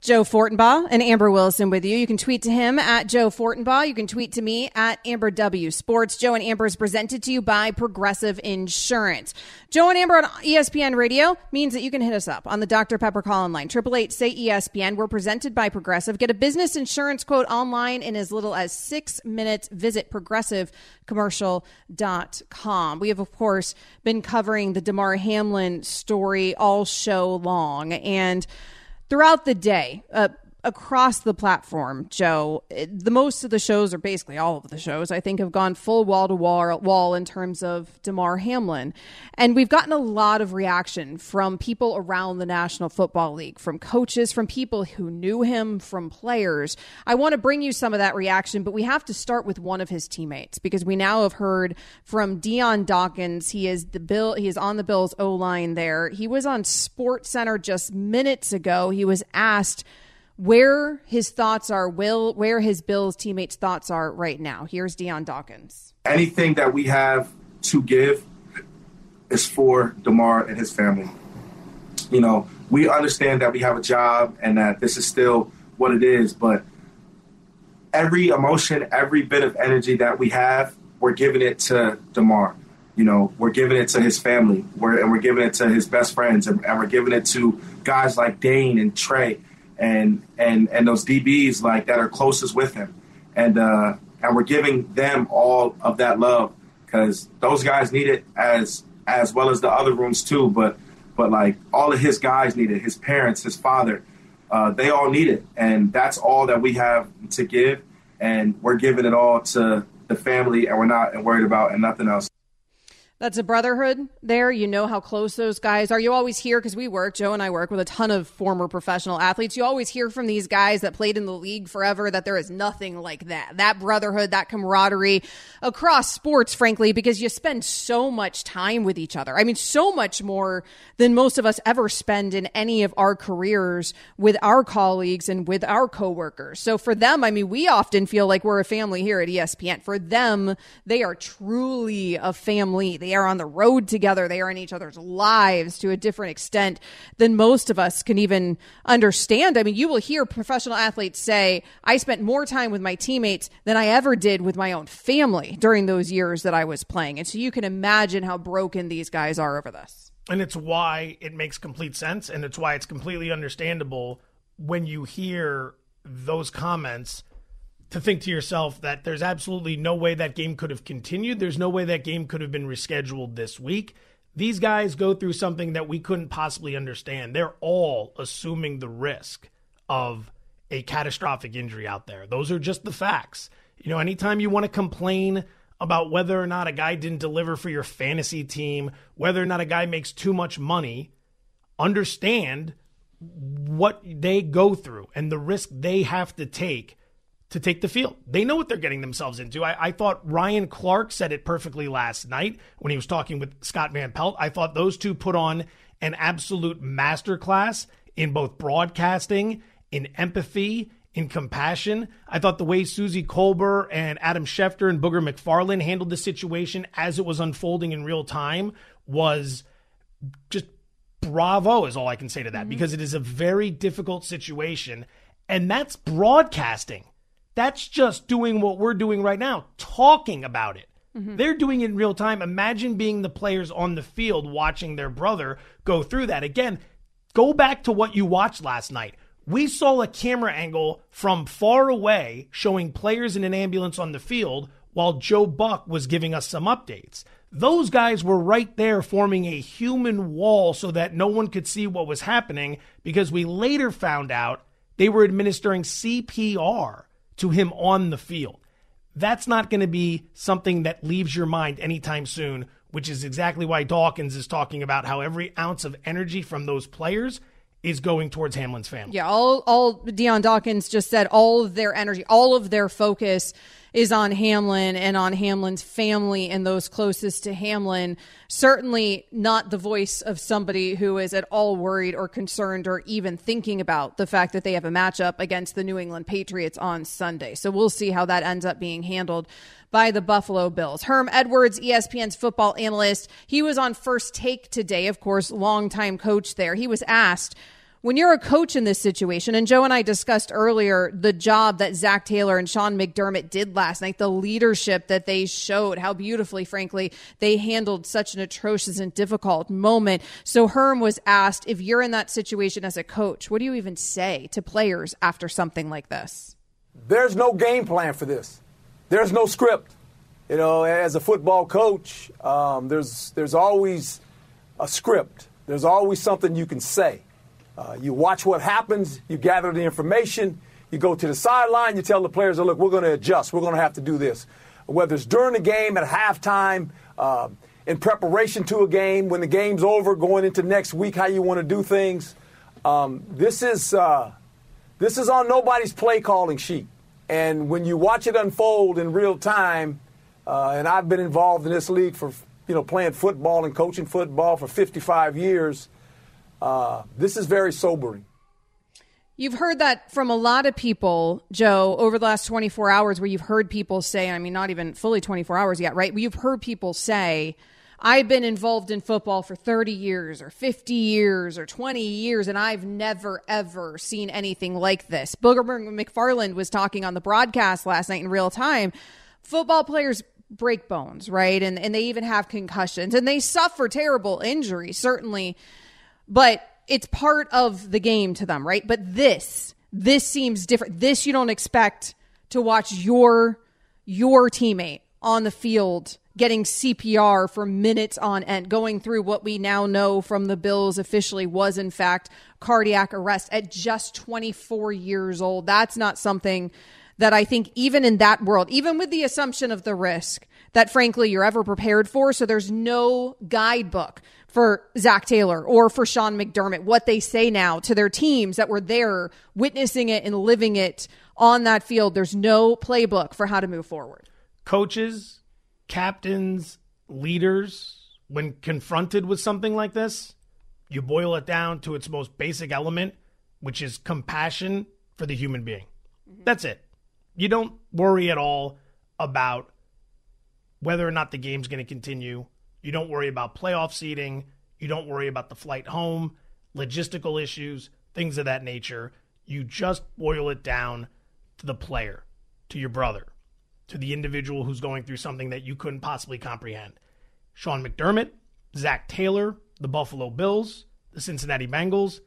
Joe Fortenbaugh and Amber Wilson with you. You can tweet to him at Joe Fortenbaugh. You can tweet to me at Amber W Sports. Joe and Amber is presented to you by Progressive Insurance. Joe and Amber on ESPN Radio means that you can hit us up on the Dr. Pepper call line. Triple eight say ESPN. We're presented by Progressive. Get a business insurance quote online in as little as six minutes. Visit progressivecommercial.com. We have, of course, been covering the Damar Hamlin story all show long. And throughout the day, uh, across the platform, Joe, the most of the shows, or basically all of the shows, I think have gone full wall to wall, in terms of Damar Hamlin. And we've gotten a lot of reaction from people around the National Football League, from coaches, from people who knew him, from players. I want to bring you some of that reaction, but we have to start with one of his teammates because we now have heard from Dion Dawkins. He is the Bill, he is on the Bills O line there. He was on Sports Center just minutes ago. He was asked where his thoughts are, will where his Bills teammates' thoughts are right now. Here's Dion Dawkins. Anything that we have to give is for Damar and his family. You know, we understand that we have a job and that this is still what it is, but every emotion, every bit of energy that we have, we're giving it to Damar. You know, we're giving it to his family, we're, and we're giving it to his best friends, and, and we're giving it to guys like Dane and Trey and and and those DBs like that are closest with him, and uh, and we're giving them all of that love because those guys need it as as well as the other rooms too. But but like all of his guys need it, his parents, his father, uh, they all need it, and that's all that we have to give, and we're giving it all to the family, and we're not worried about and nothing else. That's a brotherhood there. You know how close those guys are. You always hear, because we work, Joe and I work with a ton of former professional athletes. You always hear from these guys that played in the league forever that there is nothing like that. That brotherhood, that camaraderie across sports, frankly, because you spend so much time with each other. I mean, so much more than most of us ever spend in any of our careers with our colleagues and with our coworkers. So for them, I mean, we often feel like we're a family here at ESPN. For them, they are truly a family. They they are on the road together. They are in each other's lives to a different extent than most of us can even understand. I mean, you will hear professional athletes say, I spent more time with my teammates than I ever did with my own family during those years that I was playing. And so you can imagine how broken these guys are over this. And it's why it makes complete sense. And it's why it's completely understandable when you hear those comments to think to yourself that there's absolutely no way that game could have continued. There's no way that game could have been rescheduled this week. These guys go through something that we couldn't possibly understand. They're all assuming the risk of a catastrophic injury out there. Those are just the facts. You know, anytime you want to complain about whether or not a guy didn't deliver for your fantasy team, whether or not a guy makes too much money, understand what they go through and the risk they have to take to take the field. They know what they're getting themselves into. I, I, thought Ryan Clark said it perfectly last night when he was talking with Scott Van Pelt. I thought those two put on an absolute masterclass in both broadcasting, in empathy, in compassion. I thought the way Suzy Kolber and Adam Schefter and Booger McFarland handled the situation as it was unfolding in real time was just bravo, is all I can say to that, mm-hmm. because it is a very difficult situation. And that's broadcasting. That's just doing what we're doing right now, talking about it. Mm-hmm. They're doing it in real time. Imagine being the players on the field watching their brother go through that. Again, go back to what you watched last night. We saw a camera angle from far away showing players in an ambulance on the field while Joe Buck was giving us some updates. Those guys were right there forming a human wall so that no one could see what was happening because we later found out they were administering CPR to him on the field. That's not going to be something that leaves your mind anytime soon, which is exactly why Dawkins is talking about how every ounce of energy from those players is going towards Hamlin's family. Yeah, all all Dion Dawkins just said all of their energy, all of their focus is on Hamlin and on Hamlin's family and those closest to Hamlin. Certainly not the voice of somebody who is at all worried or concerned or even thinking about the fact that they have a matchup against the New England Patriots on Sunday. So we'll see how that ends up being handled by the Buffalo Bills. Herm Edwards, ESPN's football analyst, he was on first take today, of course, longtime coach there. He was asked, when you're a coach in this situation, and Joe and I discussed earlier the job that Zac Taylor and Sean McDermott did last night, the leadership that they showed, how beautifully, frankly, they handled such an atrocious and difficult moment. So Herm was asked if you're in that situation as a coach, what do you even say to players after something like this? There's no game plan for this. There's no script. You know, as a football coach, um, there's there's always a script. There's always something you can say. Uh, you watch what happens, you gather the information, you go to the sideline, you tell the players, oh, look, we're going to adjust, we're going to have to do this. Whether it's during the game, at halftime, uh, in preparation to a game, when the game's over, going into next week, how you want to do things. Um, this is uh, this is on nobody's play calling sheet, and when you watch it unfold in real time, uh, and I've been involved in this league for you know playing football and coaching football for 55 years. Uh, this is very sobering. You've heard that from a lot of people, Joe, over the last 24 hours, where you've heard people say, I mean, not even fully 24 hours yet, right? You've heard people say, I've been involved in football for 30 years or 50 years or 20 years, and I've never, ever seen anything like this. Booger McFarland was talking on the broadcast last night in real time. Football players break bones, right? And, and they even have concussions and they suffer terrible injuries, certainly but it's part of the game to them, right? But this, this seems different. This you don't expect to watch your your teammate on the field getting CPR for minutes on end, going through what we now know from the Bills officially was in fact cardiac arrest at just 24 years old. That's not something that I think even in that world, even with the assumption of the risk that frankly you're ever prepared for. So there's no guidebook for Zac Taylor or for Sean McDermott, what they say now to their teams that were there witnessing it and living it on that field. There's no playbook for how to move forward. Coaches, captains, leaders, when confronted with something like this, you boil it down to its most basic element, which is compassion for the human being. Mm-hmm. That's it. You don't worry at all about whether or not the game's going to continue you don't worry about playoff seeding. You don't worry about the flight home, logistical issues, things of that nature. You just boil it down to the player, to your brother, to the individual who's going through something that you couldn't possibly comprehend. Sean McDermott, Zac Taylor, the Buffalo Bills, the Cincinnati Bengals,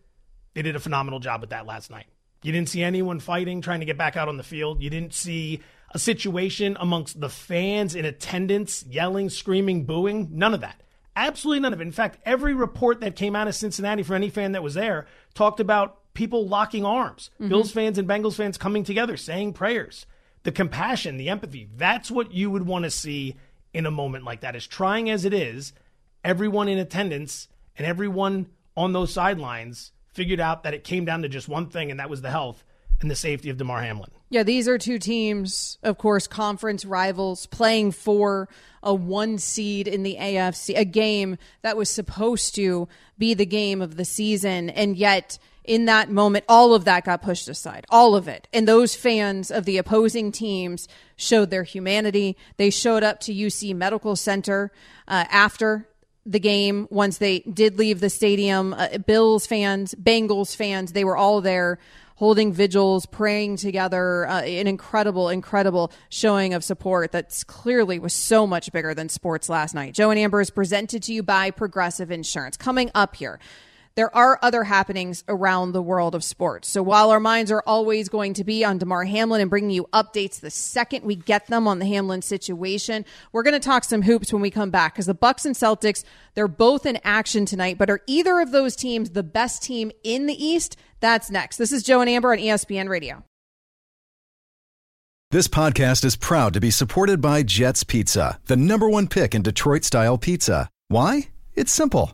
they did a phenomenal job with that last night. You didn't see anyone fighting, trying to get back out on the field. You didn't see a situation amongst the fans in attendance, yelling, screaming, booing. None of that. Absolutely none of it. In fact, every report that came out of Cincinnati for any fan that was there talked about people locking arms, mm-hmm. Bills fans and Bengals fans coming together, saying prayers. The compassion, the empathy, that's what you would want to see in a moment like that. As trying as it is, everyone in attendance and everyone on those sidelines figured out that it came down to just one thing, and that was the health and the safety of Damar Hamlin. Yeah, these are two teams, of course, conference rivals playing for a one seed in the AFC, a game that was supposed to be the game of the season. And yet, in that moment, all of that got pushed aside, all of it. And those fans of the opposing teams showed their humanity. They showed up to UC Medical Center uh, after the game once they did leave the stadium. Uh, Bills fans, Bengals fans, they were all there holding vigils, praying together, uh, an incredible, incredible showing of support that's clearly was so much bigger than sports last night. Joe and Amber is presented to you by Progressive Insurance. Coming up here there are other happenings around the world of sports. So while our minds are always going to be on Damar Hamlin and bringing you updates the second we get them on the Hamlin situation, we're going to talk some hoops when we come back because the Bucks and Celtics, they're both in action tonight, but are either of those teams the best team in the East? That's next. This is Joe and Amber on ESPN Radio. This podcast is proud to be supported by Jets Pizza, the number one pick in Detroit style pizza. Why? It's simple.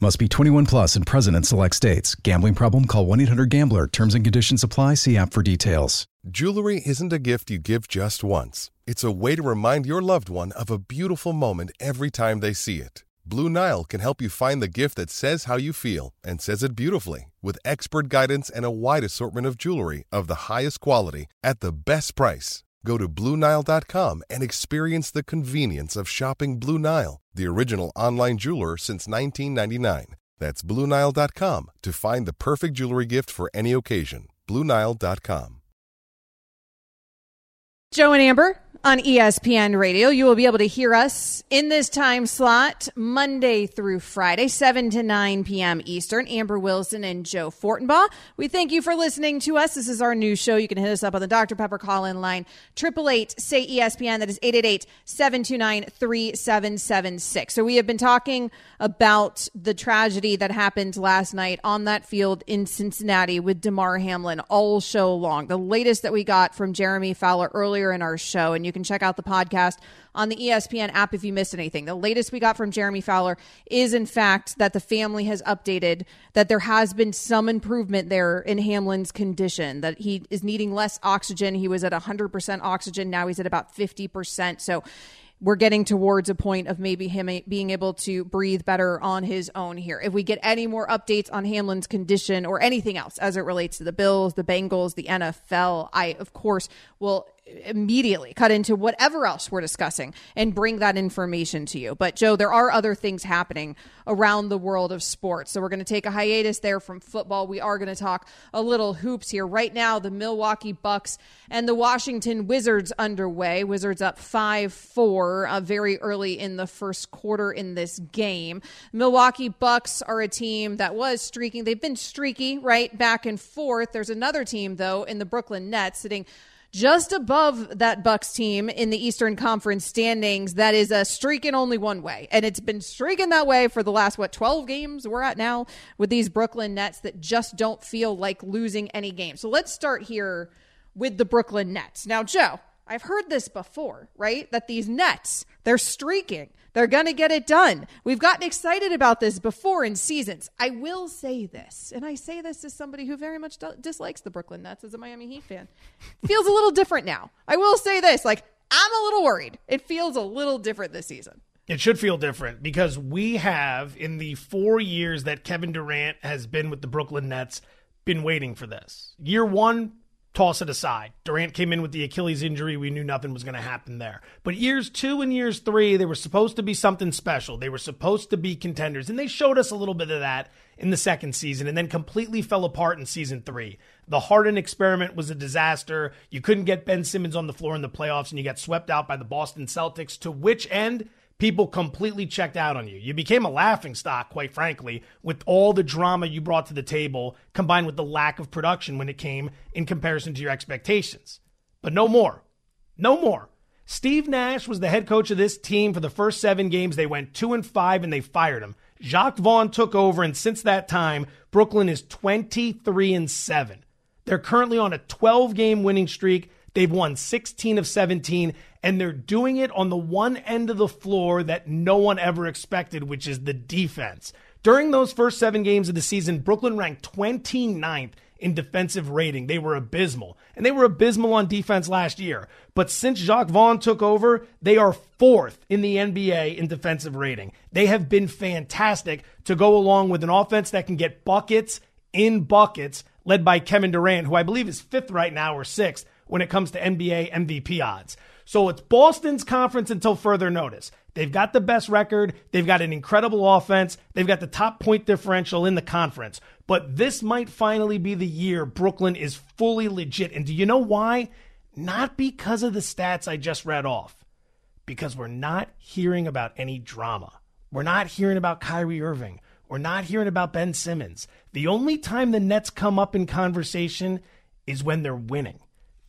Must be 21 plus and present in select states. Gambling problem? Call 1 800 Gambler. Terms and conditions apply. See app for details. Jewelry isn't a gift you give just once. It's a way to remind your loved one of a beautiful moment every time they see it. Blue Nile can help you find the gift that says how you feel and says it beautifully with expert guidance and a wide assortment of jewelry of the highest quality at the best price. Go to BlueNile.com and experience the convenience of shopping Blue Nile, the original online jeweler since 1999. That's BlueNile.com to find the perfect jewelry gift for any occasion. BlueNile.com. Joe and Amber on ESPN Radio. You will be able to hear us in this time slot Monday through Friday, 7 to 9 p.m. Eastern. Amber Wilson and Joe Fortenbaugh. We thank you for listening to us. This is our new show. You can hit us up on the Dr. Pepper call in line, 888 say ESPN. That is 888 729 3776. So we have been talking about the tragedy that happened last night on that field in Cincinnati with Damar Hamlin all show long. The latest that we got from Jeremy Fowler earlier in our show, and you can check out the podcast on the ESPN app if you missed anything. The latest we got from Jeremy Fowler is, in fact, that the family has updated that there has been some improvement there in Hamlin's condition, that he is needing less oxygen. He was at 100% oxygen. Now he's at about 50%. So we're getting towards a point of maybe him being able to breathe better on his own here. If we get any more updates on Hamlin's condition or anything else as it relates to the Bills, the Bengals, the NFL, I, of course, will immediately cut into whatever else we're discussing and bring that information to you. But Joe, there are other things happening around the world of sports. So we're going to take a hiatus there from football. We are going to talk a little hoops here. Right now, the Milwaukee Bucks and the Washington Wizards underway. Wizards up 5-4 uh, very early in the first quarter in this game. Milwaukee Bucks are a team that was streaking. They've been streaky, right? Back and forth. There's another team though in the Brooklyn Nets sitting just above that Bucks team in the Eastern Conference standings that is a streaking only one way. And it's been streaking that way for the last, what, 12 games we're at now with these Brooklyn Nets that just don't feel like losing any game. So let's start here with the Brooklyn Nets. Now, Joe, I've heard this before, right? That these Nets, they're streaking. They're going to get it done. We've gotten excited about this before in seasons. I will say this, and I say this as somebody who very much dislikes the Brooklyn Nets as a Miami Heat fan. feels a little different now. I will say this, like I'm a little worried. It feels a little different this season. It should feel different because we have in the 4 years that Kevin Durant has been with the Brooklyn Nets been waiting for this. Year 1 toss it aside. Durant came in with the Achilles injury. We knew nothing was going to happen there. But years two and years three, they were supposed to be something special. They were supposed to be contenders. And they showed us a little bit of that in the second season and then completely fell apart in season three. The Harden experiment was a disaster. You couldn't get Ben Simmons on the floor in the playoffs and you got swept out by the Boston Celtics, to which end people completely checked out on you. You became a laughing stock, quite frankly, with all the drama you brought to the table combined with the lack of production when it came in comparison to your expectations. But no more. No more. Steve Nash was the head coach of this team for the first seven games. They went two and five and they fired him. Jacque Vaughn took over, and since that time, Brooklyn is 23 and 7. They're currently on a 12 game winning streak. They've won 16 of 17, and they're doing it on the one end of the floor that no one ever expected, which is the defense. During those first seven games of the season, Brooklyn ranked 29th in defensive rating. They were abysmal. And they were abysmal on defense last year. But since Jacque Vaughn took over, they are fourth in the NBA in defensive rating. They have been fantastic to go along with an offense that can get buckets in buckets led by Kevin Durant, who I believe is fifth right now or sixth when it comes to NBA MVP odds. So it's Boston's conference until further notice. They've got the best record. They've got an incredible offense. They've got the top point differential in the conference. But this might finally be the year Brooklyn is fully legit. And do you know why? Not because of the stats I just read off, because we're not hearing about any drama. We're not hearing about Kyrie Irving. We're not hearing about Ben Simmons. The only time the Nets come up in conversation is when they're winning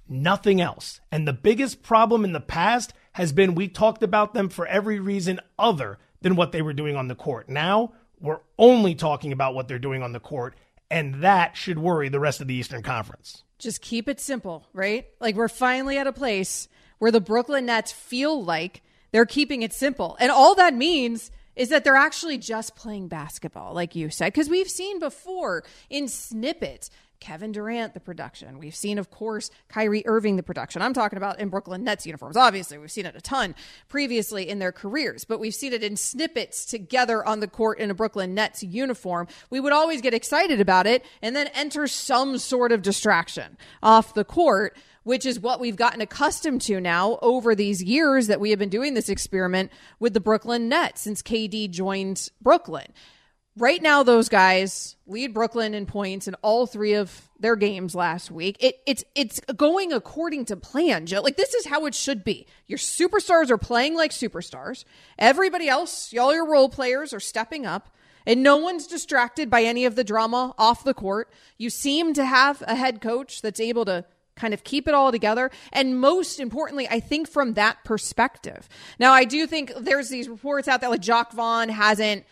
nothing else. And the biggest problem in the past has been we talked about them for every reason other than what they were doing on the court. Now we're only talking about what they're doing on the court, and that should worry the rest of the Eastern Conference. Just keep it simple, right? Like we're finally at a place where the Brooklyn Nets feel like they're keeping it simple. And all that means is that they're actually just playing basketball, like you said, because we've seen before in snippets Kevin Durant, the production. We've seen, of course, Kyrie Irving, the production. I'm talking about in Brooklyn Nets uniforms. Obviously, we've seen it a ton previously in their careers, but we've seen it in snippets together on the court in a Brooklyn Nets uniform. We would always get excited about it and then enter some sort of distraction off the court which is what we've gotten accustomed to now over these years that we have been doing this experiment with the Brooklyn Nets since KD joined Brooklyn right now those guys lead Brooklyn in points in all three of their games last week. It, it's it's going according to plan, Joe. Like this is how it should be. Your superstars are playing like superstars. Everybody else, all your role players are stepping up. And no one's distracted by any of the drama off the court. You seem to have a head coach that's able to kind of keep it all together. And most importantly, I think from that perspective. Now, I do think there's these reports out that like Jacque Vaughn hasn't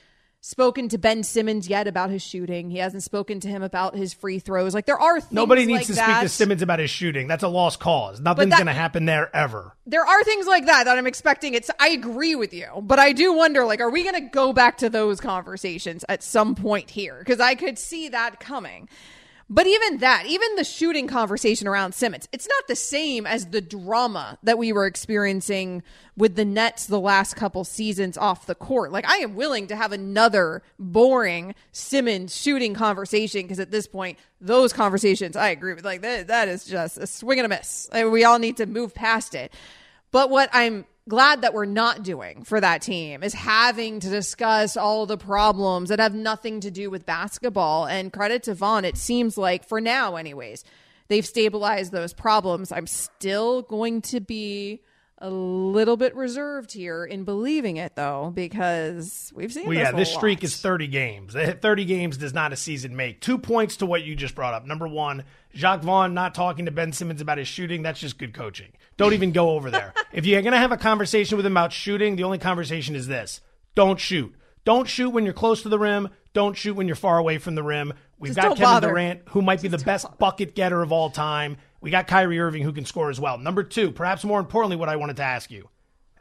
spoken to Ben Simmons yet about his shooting. He hasn't spoken to him about his free throws. Like there are nobody needs like to that. speak to Simmons about his shooting. That's a lost cause. Nothing's going to happen there ever. There are things like that that I'm expecting. It's I agree with you, but I do wonder like are we going to go back to those conversations at some point here because I could see that coming. But even that, even the shooting conversation around Simmons, it's not the same as the drama that we were experiencing with the Nets the last couple seasons off the court. Like, I am willing to have another boring Simmons shooting conversation because at this point, those conversations, I agree with. Like, that, that is just a swing and a miss. Like, we all need to move past it. But what I'm glad that we're not doing for that team is having to discuss all the problems that have nothing to do with basketball. And credit to Vaughn, it seems like for now, anyways, they've stabilized those problems. I'm still going to be a little bit reserved here in believing it though because we've seen well, yeah this lot. streak is 30 games. 30 games does not a season make. Two points to what you just brought up. Number one jacque vaughn not talking to ben simmons about his shooting that's just good coaching. Don't even go over there. If you're going to have a conversation with him about shooting the only conversation is this. Don't shoot. Don't shoot when you're close to the rim. Don't shoot when you're far away from the rim. We've just got kevin bother. durant who might be the best bother. bucket getter of all time we got Kyrie Irving who can score as well. Number two, perhaps more importantly, what I wanted to ask you.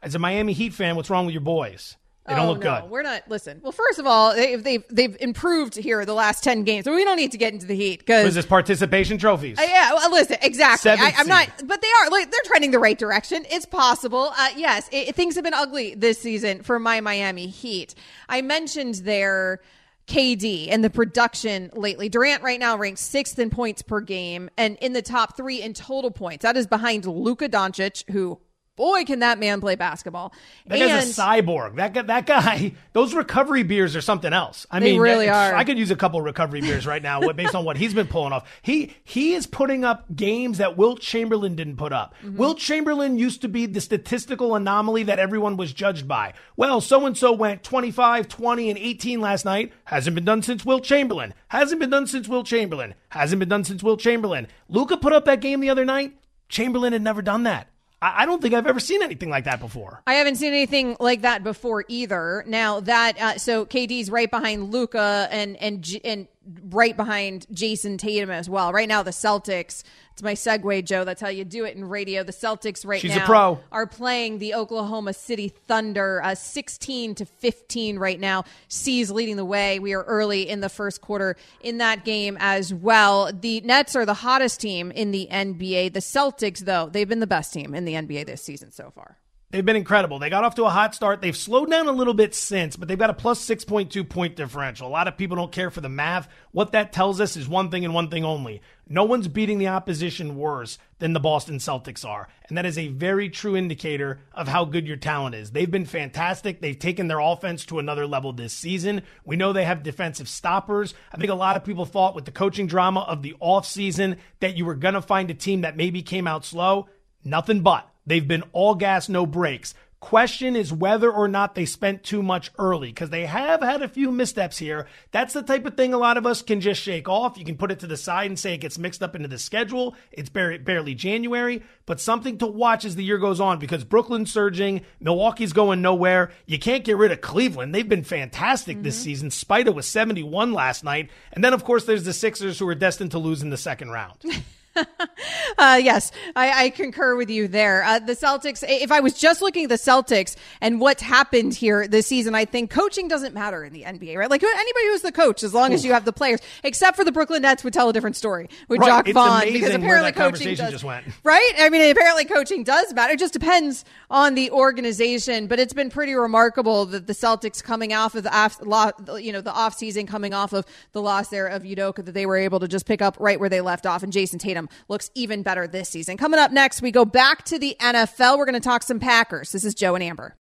As a Miami Heat fan, what's wrong with your boys? They don't oh, look no, good. We're not. Listen. Well, first of all, they've they've, they've improved here the last ten games, but we don't need to get into the Heat because this participation trophies? Uh, yeah, well, listen, exactly. I, I'm not, but they are like they're trending the right direction. It's possible. Uh, yes, it, things have been ugly this season for my Miami Heat. I mentioned their KD and the production lately. Durant right now ranks sixth in points per game and in the top three in total points. That is behind Luka Doncic, who boy can that man play basketball. That and guy's a cyborg. That guy, that guy, those recovery beers are something else. I They mean, really I- are. I could use a couple recovery beers right now based on what he's been pulling off. He he is putting up games that Wilt Chamberlain didn't put up. Mm-hmm. Wilt Chamberlain used to be the statistical anomaly that everyone was judged by. Well, so and so went 25, 20, and 18 last night. Hasn't been done since Wilt Chamberlain. Hasn't been done since Wilt Chamberlain. Hasn't been done since Wilt Chamberlain. Luka put up that game the other night. Chamberlain had never done that. I, don't think I've ever seen anything like that before. I haven't seen anything like that before either. Now that uh, so KD's right behind Luka and and and right behind Jayson Tatum as well. Right now the Celtics. It's my segue, Joe. That's how you do it in radio. The Celtics right She's now are playing the Oklahoma City Thunder, uh, sixteen to fifteen right now. C's leading the way. We are early in the first quarter in that game as well. The Nets are the hottest team in the NBA. The Celtics, though, they've been the best team in the NBA this season so far. They've been incredible. They got off to a hot start. They've slowed down a little bit since, but they've got a plus 6.2 point differential. A lot of people don't care for the math. What that tells us is one thing and one thing only. No one's beating the opposition worse than the Boston Celtics are. And that is a very true indicator of how good your talent is. They've been fantastic. They've taken their offense to another level this season. We know they have defensive stoppers. I think a lot of people thought with the coaching drama of the offseason that you were going to find a team that maybe came out slow. Nothing but. They've been all gas, no brakes. Question is whether or not they spent too much early because they have had a few missteps here. That's the type of thing a lot of us can just shake off. You can put it to the side and say it gets mixed up into the schedule. It's barely, January, but something to watch as the year goes on because Brooklyn's surging, Milwaukee's going nowhere. You can't get rid of Cleveland. They've been fantastic mm-hmm. this season. Spida was 71 last night. And then, of course, there's the Sixers who are destined to lose in the second round. uh, yes, I, I, concur with you there. Uh, the Celtics, if I was just looking at the Celtics and what's happened here this season, I think coaching doesn't matter in the NBA, right? Like anybody who's the coach, as long as you have the players, except for the Brooklyn Nets would tell a different story with right. Jacque Vaughn, because apparently coaching does, went right? I mean, apparently coaching does matter. It just depends on the organization, but it's been pretty remarkable that the Celtics coming off of the off, you know, the off season coming off of the loss there of Udoka that they were able to just pick up right where they left off and Jayson Tatum looks even better this season. Coming up next, we go back to the NFL. We're going to talk some Packers. This is Joe and Amber.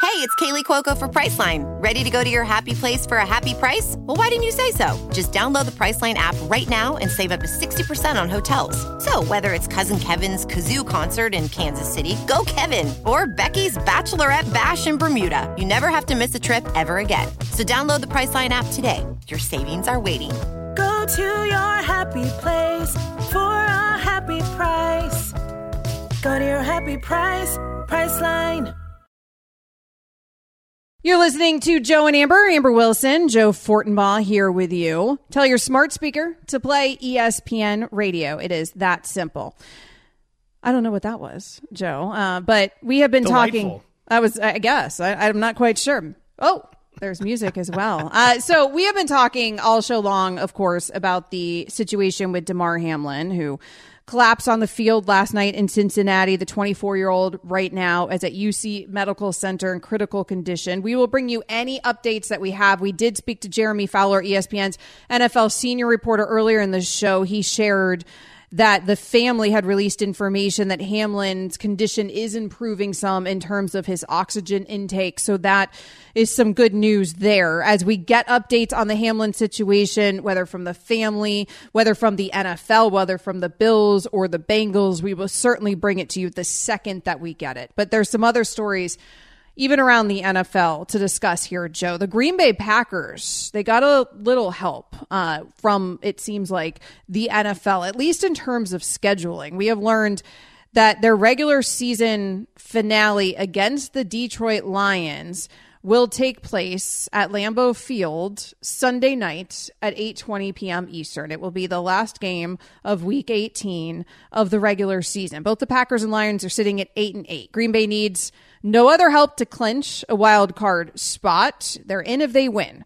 Hey, it's Kaley Cuoco for Priceline. Ready to go to your happy place for a happy price? Well, why didn't you say so? Just download the Priceline app right now and save up to 60% on hotels. So, whether it's Cousin Kevin's Kazoo concert in Kansas City, go Kevin, or Becky's Bachelorette Bash in Bermuda, you never have to miss a trip ever again. So, download the Priceline app today. Your savings are waiting Go to your happy place for a happy price. Go to your happy price, Priceline. You're listening to Joe and Amber, Amber Wilson, Joe Fortenbaugh here with you. Tell your smart speaker to play ESPN radio. It is that simple. I don't know what that was, Joe, uh, but we have been Delightful. talking. I was, I guess, I, I'm not quite sure. Oh, there's music as well. Uh, so we have been talking all show long, of course, about the situation with Damar Hamlin, who collapsed on the field last night in Cincinnati. The 24 year old right now is at UC Medical Center in critical condition. We will bring you any updates that we have. We did speak to Jeremy Fowler, ESPN's NFL senior reporter earlier in the show. He shared that the family had released information that Hamlin's condition is improving some in terms of his oxygen intake. So that is some good news there. As we get updates on the Hamlin situation, whether from the family, whether from the NFL, whether from the Bills or the Bengals, we will certainly bring it to you the second that we get it. But there's some other stories even around the NFL to discuss here, Joe. The Green Bay Packers, they got a little help uh, from, it seems like, the NFL, at least in terms of scheduling. We have learned that their regular season finale against the Detroit Lions will take place at Lambeau Field Sunday night at 8:20 p.m. Eastern. It will be the last game of week 18 of the regular season. Both the Packers and Lions are sitting at 8 and 8. Green Bay needs no other help to clinch a wild card spot. They're in if they win.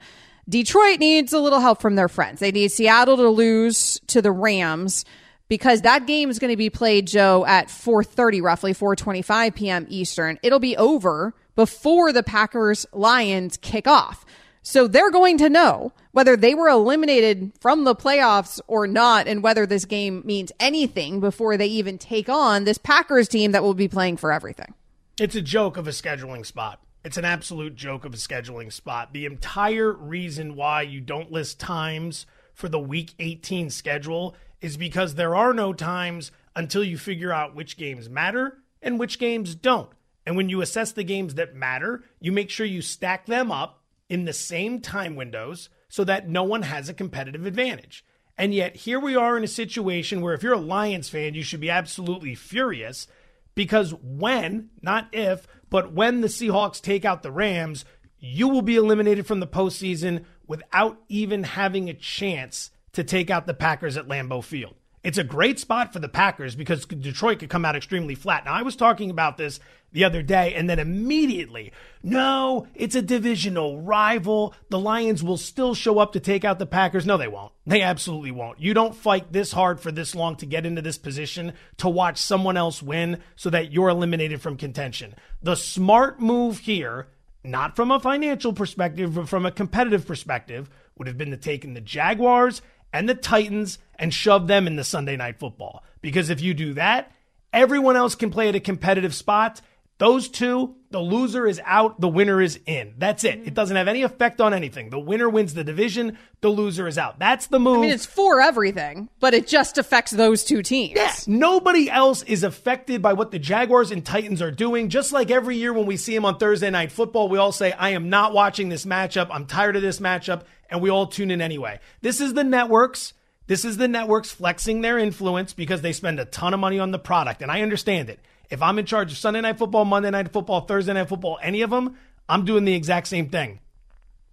Detroit needs a little help from their friends. They need Seattle to lose to the Rams because that game is going to be played Joe at 4:30 roughly 4:25 p.m. Eastern. It'll be over before the Packers Lions kick off. So they're going to know whether they were eliminated from the playoffs or not and whether this game means anything before they even take on this Packers team that will be playing for everything. It's a joke of a scheduling spot. It's an absolute joke of a scheduling spot. The entire reason why you don't list times for the week 18 schedule is because there are no times until you figure out which games matter and which games don't. And when you assess the games that matter, you make sure you stack them up in the same time windows so that no one has a competitive advantage. And yet, here we are in a situation where if you're a Lions fan, you should be absolutely furious because when, not if, but when the Seahawks take out the Rams, you will be eliminated from the postseason without even having a chance to take out the Packers at Lambeau Field. It's a great spot for the Packers because Detroit could come out extremely flat. Now, I was talking about this the other day, and then immediately, no, it's a divisional rival. The Lions will still show up to take out the Packers. No, they won't. They absolutely won't. You don't fight this hard for this long to get into this position to watch someone else win so that you're eliminated from contention. The smart move here, not from a financial perspective, but from a competitive perspective, would have been to take in the Jaguars and the Titans and shove them in the Sunday night football. Because if you do that, everyone else can play at a competitive spot those two, the loser is out, the winner is in. That's it. It doesn't have any effect on anything. The winner wins the division, the loser is out. That's the move. I mean, it's for everything, but it just affects those two teams. Yeah, nobody else is affected by what the Jaguars and Titans are doing. Just like every year when we see them on Thursday Night Football, we all say, I am not watching this matchup. I'm tired of this matchup. And we all tune in anyway. This is the networks. This is the networks flexing their influence because they spend a ton of money on the product. And I understand it. If I'm in charge of Sunday Night Football, Monday Night Football, Thursday Night Football, any of them, I'm doing the exact same thing.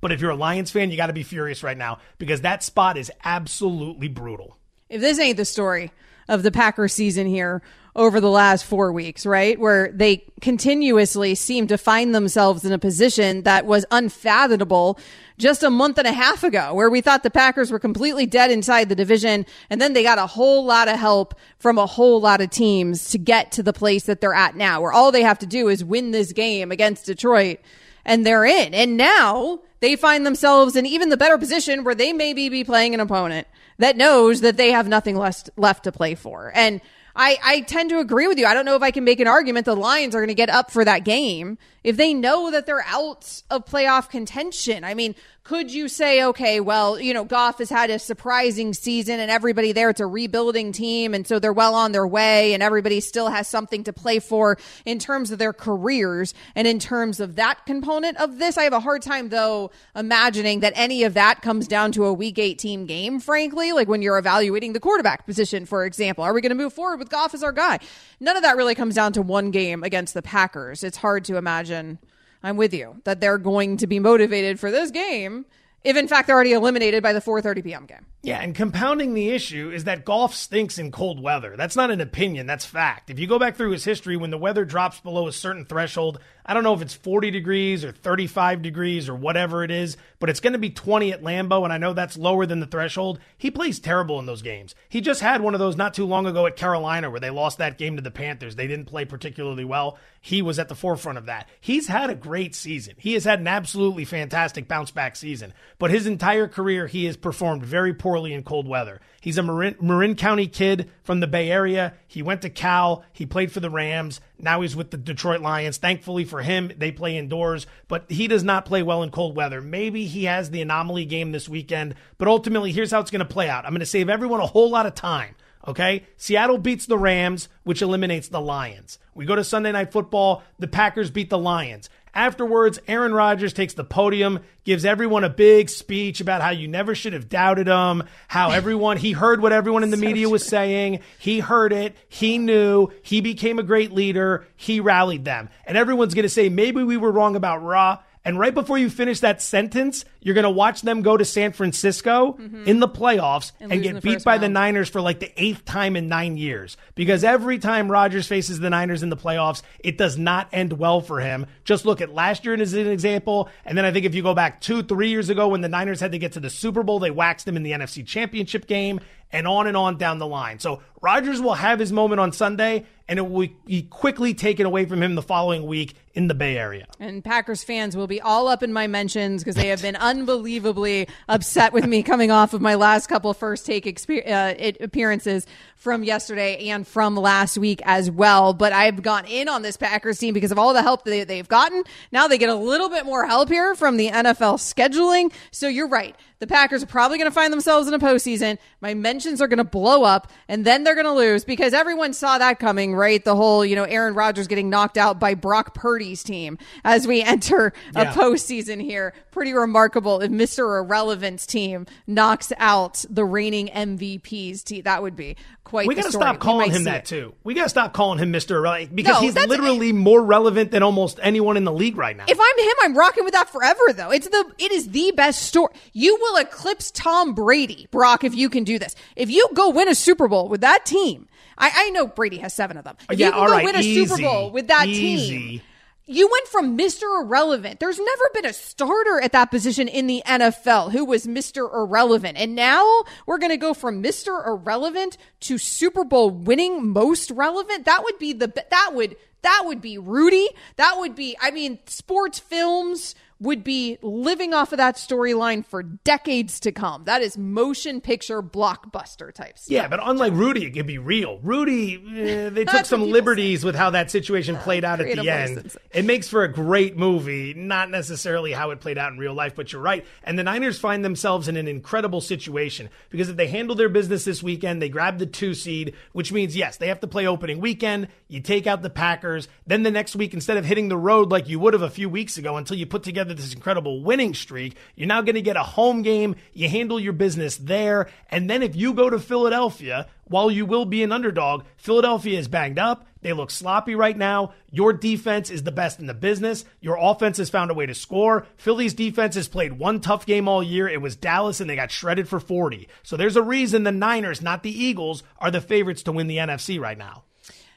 But if you're a Lions fan, you got to be furious right now because that spot is absolutely brutal. If this ain't the story of the Packers season here over the last four weeks, right? Where they continuously seem to find themselves in a position that was unfathomable just a month and a half ago, where we thought the Packers were completely dead inside the division. And then they got a whole lot of help from a whole lot of teams to get to the place that they're at now, where all they have to do is win this game against Detroit and they're in. And now they find themselves in even the better position where they maybe be playing an opponent that knows that they have nothing left left to play for. And I, I tend to agree with you. I don't know if I can make an argument the Lions are going to get up for that game if they know that they're out of playoff contention. I mean, could you say, okay, well, you know, Goff has had a surprising season and everybody there, it's a rebuilding team. And so they're well on their way and everybody still has something to play for in terms of their careers and in terms of that component of this. I have a hard time though imagining that any of that comes down to a week 18 game, frankly, like when you're evaluating the quarterback position, for example. Are we going to move forward with Goff as our guy? None of that really comes down to one game against the Packers. It's hard to imagine I'm with you that they're going to be motivated for this game if in fact they're already eliminated by the 4:30 p.m. game. Yeah, and compounding the issue is that Goff stinks in cold weather. That's not an opinion, that's fact. If you go back through his history when the weather drops below a certain threshold, I don't know if it's 40 degrees or 35 degrees or whatever it is, but it's going to be 20 at Lambeau and I know that's lower than the threshold. He plays terrible in those games. He just had one of those not too long ago at Carolina where they lost that game to the Panthers. They didn't play particularly well. He was at the forefront of that. He's had a great season. He has had an absolutely fantastic bounce back season, but his entire career he has performed very poorly poorly in cold weather. He's a Marin, Marin County kid from the Bay Area. He went to Cal. He played for the Rams. Now he's with the Detroit Lions. Thankfully for him, they play indoors, but he does not play well in cold weather. Maybe he has the anomaly game this weekend, but ultimately, here's how it's going to play out. I'm going to save everyone a whole lot of time. Okay? Seattle beats the Rams, which eliminates the Lions. We go to Sunday Night Football. The Packers beat the Lions. Afterwards, Aaron Rodgers takes the podium, gives everyone a big speech about how you never should have doubted him, how everyone, he heard what everyone in the so media true. was saying. He heard it. He knew. He became a great leader. He rallied them. And everyone's going to say, maybe we were wrong about Ra. And right before you finish that sentence, you're going to watch them go to San Francisco mm-hmm. in the playoffs and, and get beat by round. the Niners for like the eighth time in nine years. Because every time Rodgers faces the Niners in the playoffs, it does not end well for him. Just look at last year as an example. And then I think if you go back two, three years ago when the Niners had to get to the Super Bowl, they waxed him in the NFC Championship game and on and on down the line. So Rodgers will have his moment on Sunday, and it will be quickly taken away from him the following week in the Bay Area. And Packers fans will be all up in my mentions because they have been unbelievably upset with me coming off of my last couple first take exper- uh, appearances from yesterday and from last week as well. But I've gone in on this Packers team because of all the help that they've gotten. Now they get a little bit more help here from the NFL scheduling. So you're right. The Packers are probably going to find themselves in a postseason. My mentions are going to blow up and then they're going to lose because everyone saw that coming, right? The whole, you know, Aaron Rodgers getting knocked out by Brock Purdy's team as we enter a yeah. postseason here. Pretty remarkable if Mr. Irrelevance team knocks out the reigning MVP's team. That would be quite. We got to stop calling him that it. too. We got to stop calling him Mister Irrelevant because no, he's literally more relevant than almost anyone in the league right now. If I'm him, I'm rocking with that forever. Though it's the it is the best story. You will eclipse Tom Brady, Brock, if you can do this. If you go win a Super Bowl with that team, I, I know Brady has seven of them. If Yeah, you can go right, win a easy, Super Bowl with that easy. team, you went from Mr. Irrelevant. There's never been a starter at that position in the NFL who was Mr. Irrelevant. And now we're going to go from Mr. Irrelevant to Super Bowl winning most relevant. That would be the that would that would be Rudy. That would be I mean sports films would be living off of that storyline for decades to come. That is motion picture blockbuster type stuff. Yeah, but unlike Rudy, it could be real. Rudy, eh, they took some liberties with how that situation played out at the end. license. It makes for a great movie, not necessarily how it played out in real life, but you're right. And the Niners find themselves in an incredible situation because if they handle their business this weekend, they grab the two seed, which means, yes, they have to play opening weekend. You take out the Packers. Then the next week, instead of hitting the road like you would have a few weeks ago until you put together this incredible winning streak, you're now going to get a home game. You handle your business there. And then if you go to Philadelphia, while you will be an underdog, Philadelphia is banged up. They look sloppy right now. Your defense is the best in the business. Your offense has found a way to score. Philly's defense has played one tough game all year. It was Dallas, and they got shredded for 40. So there's a reason the Niners, not the Eagles, are the favorites to win the NFC right now.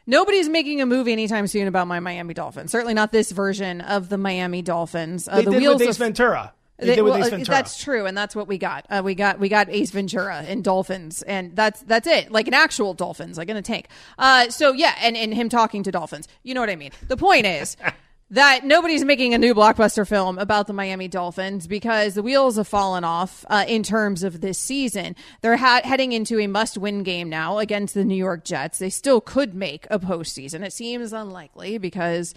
Nobody's making a movie anytime soon about my Miami Dolphins. Certainly not this version of the Miami Dolphins. Uh, They the did wheels with Ace of Ventura. They, They- did with well, Ace uh, Ventura. That's true, and that's what we got. Uh, we got we got Ace Ventura and Dolphins, and that's that's it. Like an actual Dolphins, like in a tank. Uh, so yeah, and and him talking to Dolphins. You know what I mean. The point is. That nobody's making a new blockbuster film about the Miami Dolphins because the wheels have fallen off uh, in terms of this season. They're ha- heading into a must-win game now against the New York Jets. They still could make a postseason. It seems unlikely because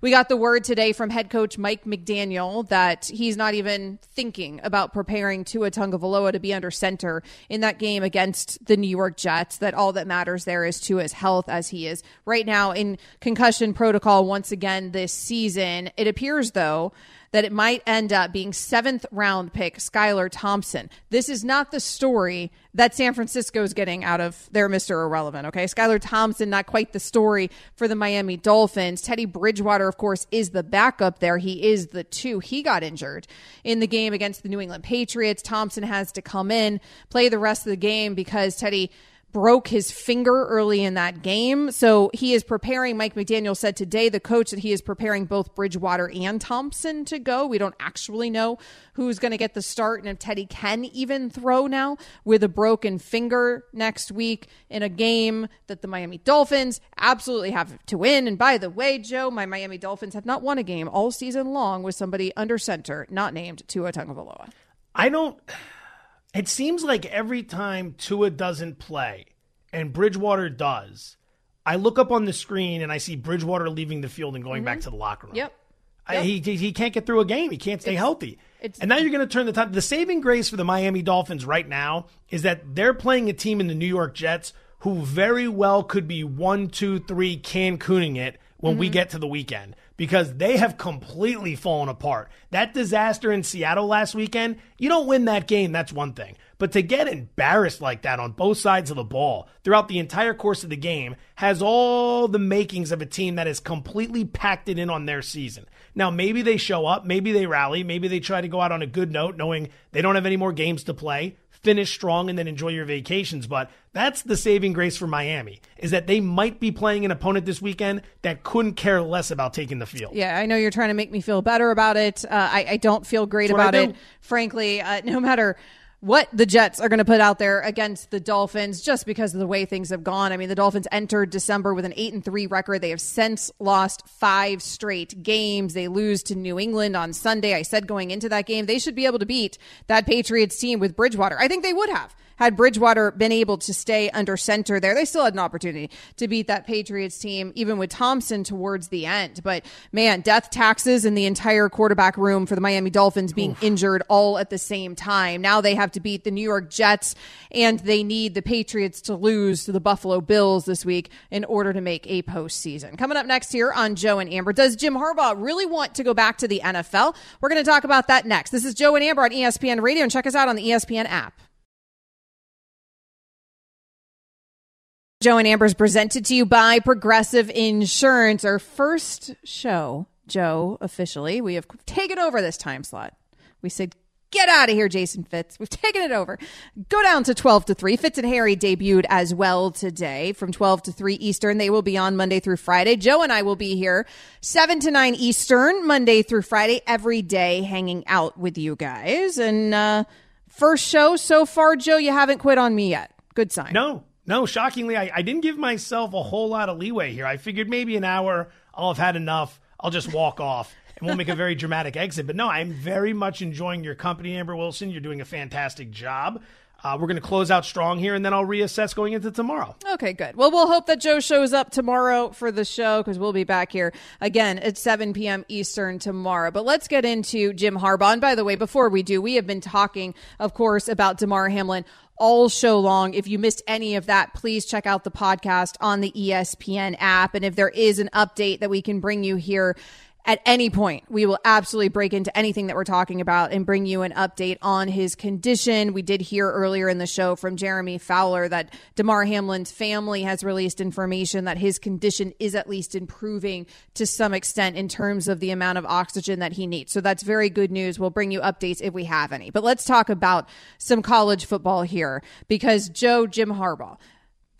we got the word today from head coach Mike McDaniel that he's not even thinking about preparing Tua Tagovailoa to be under center in that game against the New York Jets. That all that matters there is Tua's health as he is right now in concussion protocol once again this season. It appears though that it might end up being seventh round pick Skylar Thompson. This is not the story that San Francisco is getting out of their Mr. Irrelevant, okay? Skylar Thompson, not quite the story for the Miami Dolphins. Teddy Bridgewater, of course, is the backup there. He is the two. He got injured in the game against the New England Patriots. Thompson has to come in, play the rest of the game because Teddy broke his finger early in that game. So he is preparing. Mike McDaniel said today, the coach, that he is preparing both Bridgewater and Thompson to go. We don't actually know who's going to get the start and if Teddy can even throw now with a broken finger next week in a game that the Miami Dolphins absolutely have to win. And by the way, Joe, my Miami Dolphins have not won a game all season long with somebody under center not named Tua Tagovailoa. I don't. It seems like every time Tua doesn't play and Bridgewater does, I look up on the screen and I see Bridgewater leaving the field and going back to the locker room. Mm-hmm. Yep. I, he, he he can't get through a game. He can't stay healthy. it's- and now you're going to turn the time. The saving grace for the Miami Dolphins right now is that they're playing a team in the New York Jets who very well could be one, two, three Cancooning it when we get to the weekend because they have completely fallen apart. That disaster in Seattle last weekend, you don't win that game, that's one thing. But to get embarrassed like that on both sides of the ball throughout the entire course of the game has all the makings of a team that has completely packed it in on their season. Now, maybe they show up, maybe they rally, maybe they try to go out on a good note knowing they don't have any more games to play finish strong and then enjoy your vacations. But that's the saving grace for Miami is that they might be playing an opponent this weekend that couldn't care less about taking the field. Yeah, I know you're trying to make me feel better about it. Uh, I, I don't feel great about it, frankly. Uh, no matter what the Jets are going to put out there against the Dolphins, just because of the way things have gone. I mean, the Dolphins entered December with an eight and three record. They have since lost five straight games. They lose to New England on Sunday. I said going into that game, they should be able to beat that Patriots team with Bridgewater. I think they would have had Bridgewater been able to stay under center there, they still had an opportunity to beat that Patriots team, even with Thompson towards the end. But man, death taxes in the entire quarterback room for the Miami Dolphins being injured all at the same time. Now they have to beat the New York Jets and they need the Patriots to lose to the Buffalo Bills this week in order to make a postseason. Coming up next here on Joe and Amber, does Jim Harbaugh really want to go back to the NFL? We're going to talk about that next. This is Joe and Amber on ESPN Radio and check us out on the ESPN app. Joe and Amber's presented to you by Progressive Insurance. Our first show, Joe, officially. We have taken over this time slot. We said Get out of here, Jason Fitz. We've taken it over. Go down to 12 to 3. Fitz and Harry debuted as well today from 12 to 3 Eastern. They will be on Monday through Friday. Joe and I will be here 7 to 9 Eastern, Monday through Friday, every day, hanging out with you guys. And uh, first show so far, Joe, you haven't quit on me yet. Good sign. No, no, shockingly, I, I didn't give myself a whole lot of leeway here. I figured maybe an hour, I'll have had enough. I'll just walk off and we'll make a very dramatic exit. But no, I'm very much enjoying your company, Amber Wilson. You're doing a fantastic job. Uh, we're going to close out strong here, and then I'll reassess going into tomorrow. Okay, good. Well, we'll hope that Joe shows up tomorrow for the show because we'll be back here again at 7 p.m. Eastern tomorrow. But let's get into Jim Harbaugh. And by the way, before we do, we have been talking, of course, about Damar Hamlin all show long. If you missed any of that, please check out the podcast on the ESPN app. And if there is an update that we can bring you here at any point, we will absolutely break into anything that we're talking about and bring you an update on his condition. We did hear earlier in the show from Jeremy Fowler that Damar Hamlin's family has released information that his condition is at least improving to some extent in terms of the amount of oxygen that he needs. So that's very good news. We'll bring you updates if we have any. But let's talk about some college football here because Joe Jim Harbaugh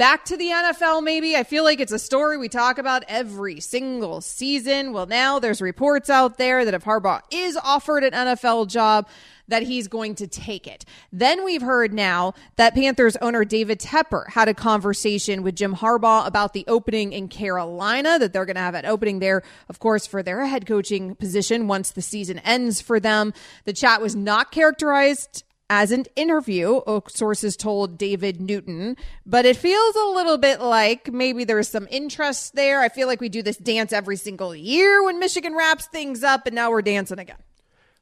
back to the NFL, maybe. I feel like it's a story we talk about every single season. Well, now there's reports out there that if Harbaugh is offered an NFL job, that he's going to take it. Then we've heard now that Panthers owner David Tepper had a conversation with Jim Harbaugh about the opening in Carolina, that they're going to have an opening there, of course, for their head coaching position once the season ends for them. The chat was not characterized as an interview, uh, sources told David Newton, but it feels a little bit like maybe there's some interest there. I feel like we do this dance every single year when Michigan wraps things up, and now we're dancing again.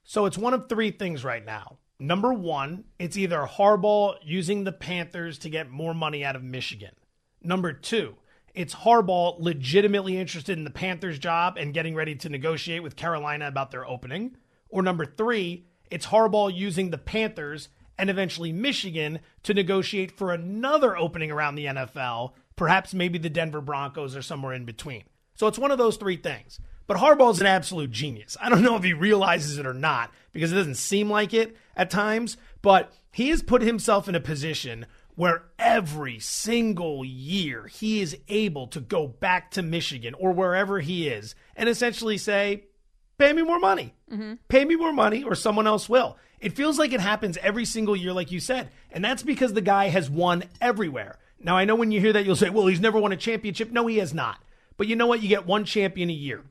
So it's one of three things right now. Number one, it's either Harbaugh using the Panthers to get more money out of Michigan. Number two, it's Harbaugh legitimately interested in the Panthers job and getting ready to negotiate with Carolina about their opening. Or number three, it's Harbaugh using the Panthers and eventually Michigan to negotiate for another opening around the NFL, perhaps maybe the Denver Broncos or somewhere in between. So it's one of those three things. But Harbaugh's an absolute genius. I don't know if he realizes it or not because it doesn't seem like it at times, but he has put himself in a position where every single year he is able to go back to Michigan or wherever he is and essentially say, pay me more money. Mm-hmm. Pay me more money or someone else will. It feels like it happens every single year, like you said. And that's because the guy has won everywhere. Now, I know when you hear that, you'll say, well, he's never won a championship. No, he has not. But you know what? You get one champion a year.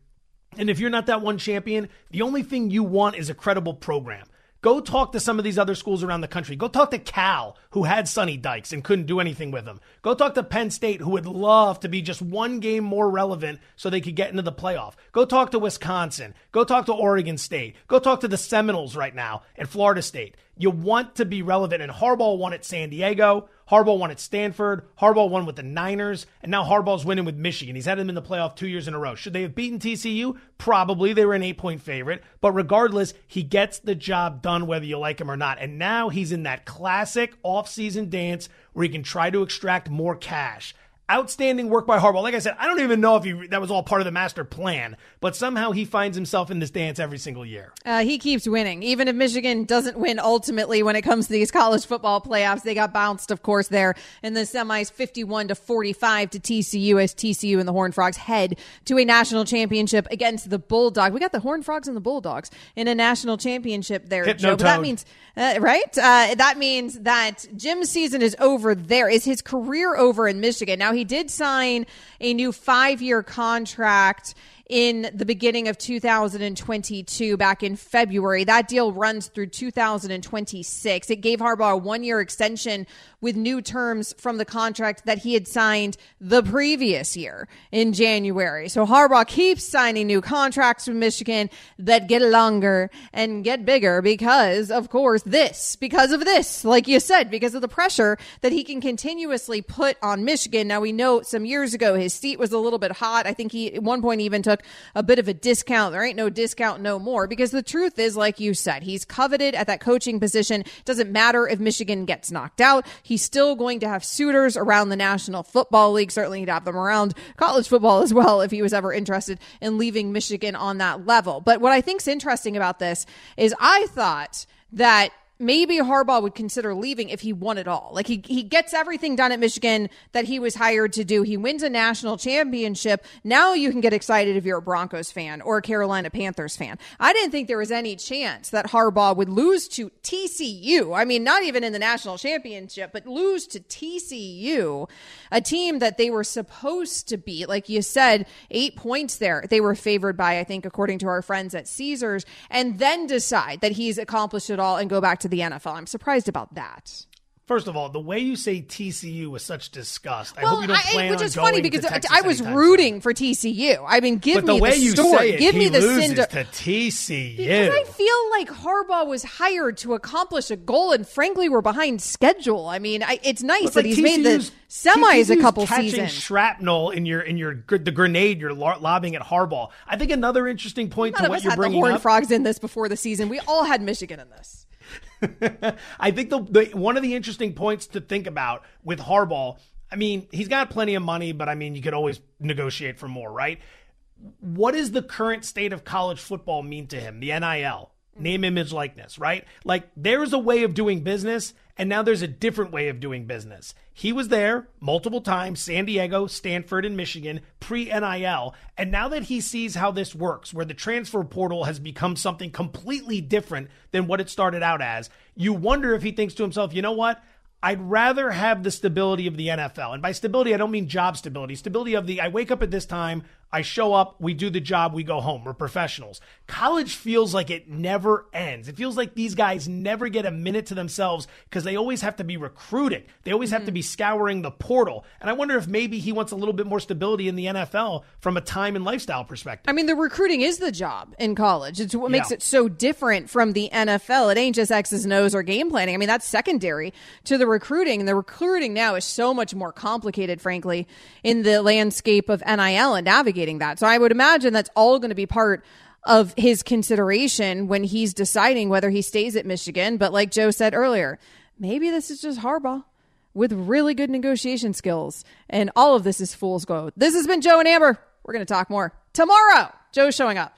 And if you're not that one champion, the only thing you want is a credible program. Go talk to some of these other schools around the country. Go talk to Cal, who had Sonny Dykes and couldn't do anything with him. Go talk to Penn State, who would love to be just one game more relevant so they could get into the playoff. Go talk to Wisconsin. Go talk to Oregon State. Go talk to the Seminoles right now and Florida State. You want to be relevant, and Harbaugh won at San Diego. Harbaugh won at Stanford. Harbaugh won with the Niners, and now Harbaugh's winning with Michigan. He's had them in the playoff two years in a row. Should they have beaten TCU? Probably. They were an eight point favorite. But regardless, he gets the job done whether you like him or not. And now he's in that classic offseason dance where he can try to extract more cash outstanding work by Harbaugh. Like I said, I don't even know if he, that was all part of the master plan, but somehow he finds himself in this dance every single year. Uh, he keeps winning, even if Michigan doesn't win ultimately when it comes to these college football playoffs. They got bounced, of course, there in the semis, fifty-one to forty-five to TCU as TCU and the Horned Frogs head to a national championship against the Bulldog. We got the Horned Frogs and the Bulldogs in a national championship there, Joe. But that means uh, right. Uh, that means that Jim's season is over. There is his career over in Michigan. Now he did sign a new five year contract in the beginning of 2022 back in February. That deal runs through 2026. It gave Harbaugh a one year extension with new terms from the contract that he had signed the previous year in January. So Harbaugh keeps signing new contracts with Michigan that get longer and get bigger because, of course, this, because of this, like you said, because of the pressure that he can continuously put on Michigan. Now we know some years ago his seat was a little bit hot. I think he at one point even took a bit of a discount. There ain't no discount no more because the truth is, like you said, he's coveted at that coaching position. Doesn't matter if Michigan gets knocked out. He's still going to have suitors around the National Football League. Certainly, he'd have them around college football as well if he was ever interested in leaving Michigan on that level. But what I think is interesting about this is I thought that maybe Harbaugh would consider leaving if he won it all. Like he he gets everything done at Michigan that he was hired to do. He wins a national championship. Now you can get excited if you're a Broncos fan or a Carolina Panthers fan. I didn't think there was any chance that Harbaugh would lose to TCU. I mean, not even in the national championship, but lose to TCU, a team that they were supposed to beat. Like you said, 8 points there. They were favored by I think according to our friends at Caesars and then decide that he's accomplished it all and go back to the NFL. I'm surprised about that. First of all, the way you say TCU with such disgust, I well, hope you don't I, plan which on is funny because I was rooting soon. for TCU. I mean, give But the me way the you story. say it, give me the cinder. to TCU. Because I feel like Harbaugh was hired to accomplish a goal, and frankly, we're behind schedule. I mean, I, it's nice It's that like he's made the TCU's semis a TCU's couple catching seasons. shrapnel in your in your the grenade you're lobbing at Harbaugh. I think another interesting point None to what you're had the bringing Horned up. Frogs in this before the season. We all had Michigan in this. I think the, the one of the interesting points to think about with Harbaugh. I mean, he's got plenty of money, but I mean, you could always negotiate for more, right? What does the current state of college football mean to him? The NIL, name, image, likeness, right? Like, there's a way of doing business, and now there's a different way of doing business. He was there multiple times San Diego, Stanford, and Michigan pre NIL. And now that he sees how this works, where the transfer portal has become something completely different than what it started out as, you wonder if he thinks to himself, you know what? I'd rather have the stability of the NFL. And by stability, I don't mean job stability. Stability of the I wake up at this time, I show up, we do the job, we go home. We're professionals. College feels like it never ends. It feels like these guys never get a minute to themselves because they always have to be recruiting. They always have to be scouring the portal. And I wonder if maybe he wants a little bit more stability in the NFL from a time and lifestyle perspective. I mean, the recruiting is the job in college. It's what makes Yeah. it so different from the NFL. It ain't just X's and O's or game planning. I mean, that's secondary to the recruiting. And the recruiting now is so much more complicated, frankly, in the landscape of NIL and navigating that. So I would imagine that's all going to be part of his consideration when he's deciding whether he stays at Michigan. But like Joe said earlier, maybe this is just Harbaugh with really good negotiation skills. And all of this is fool's gold. This has been Joe and Amber. We're going to talk more tomorrow. Joe's showing up.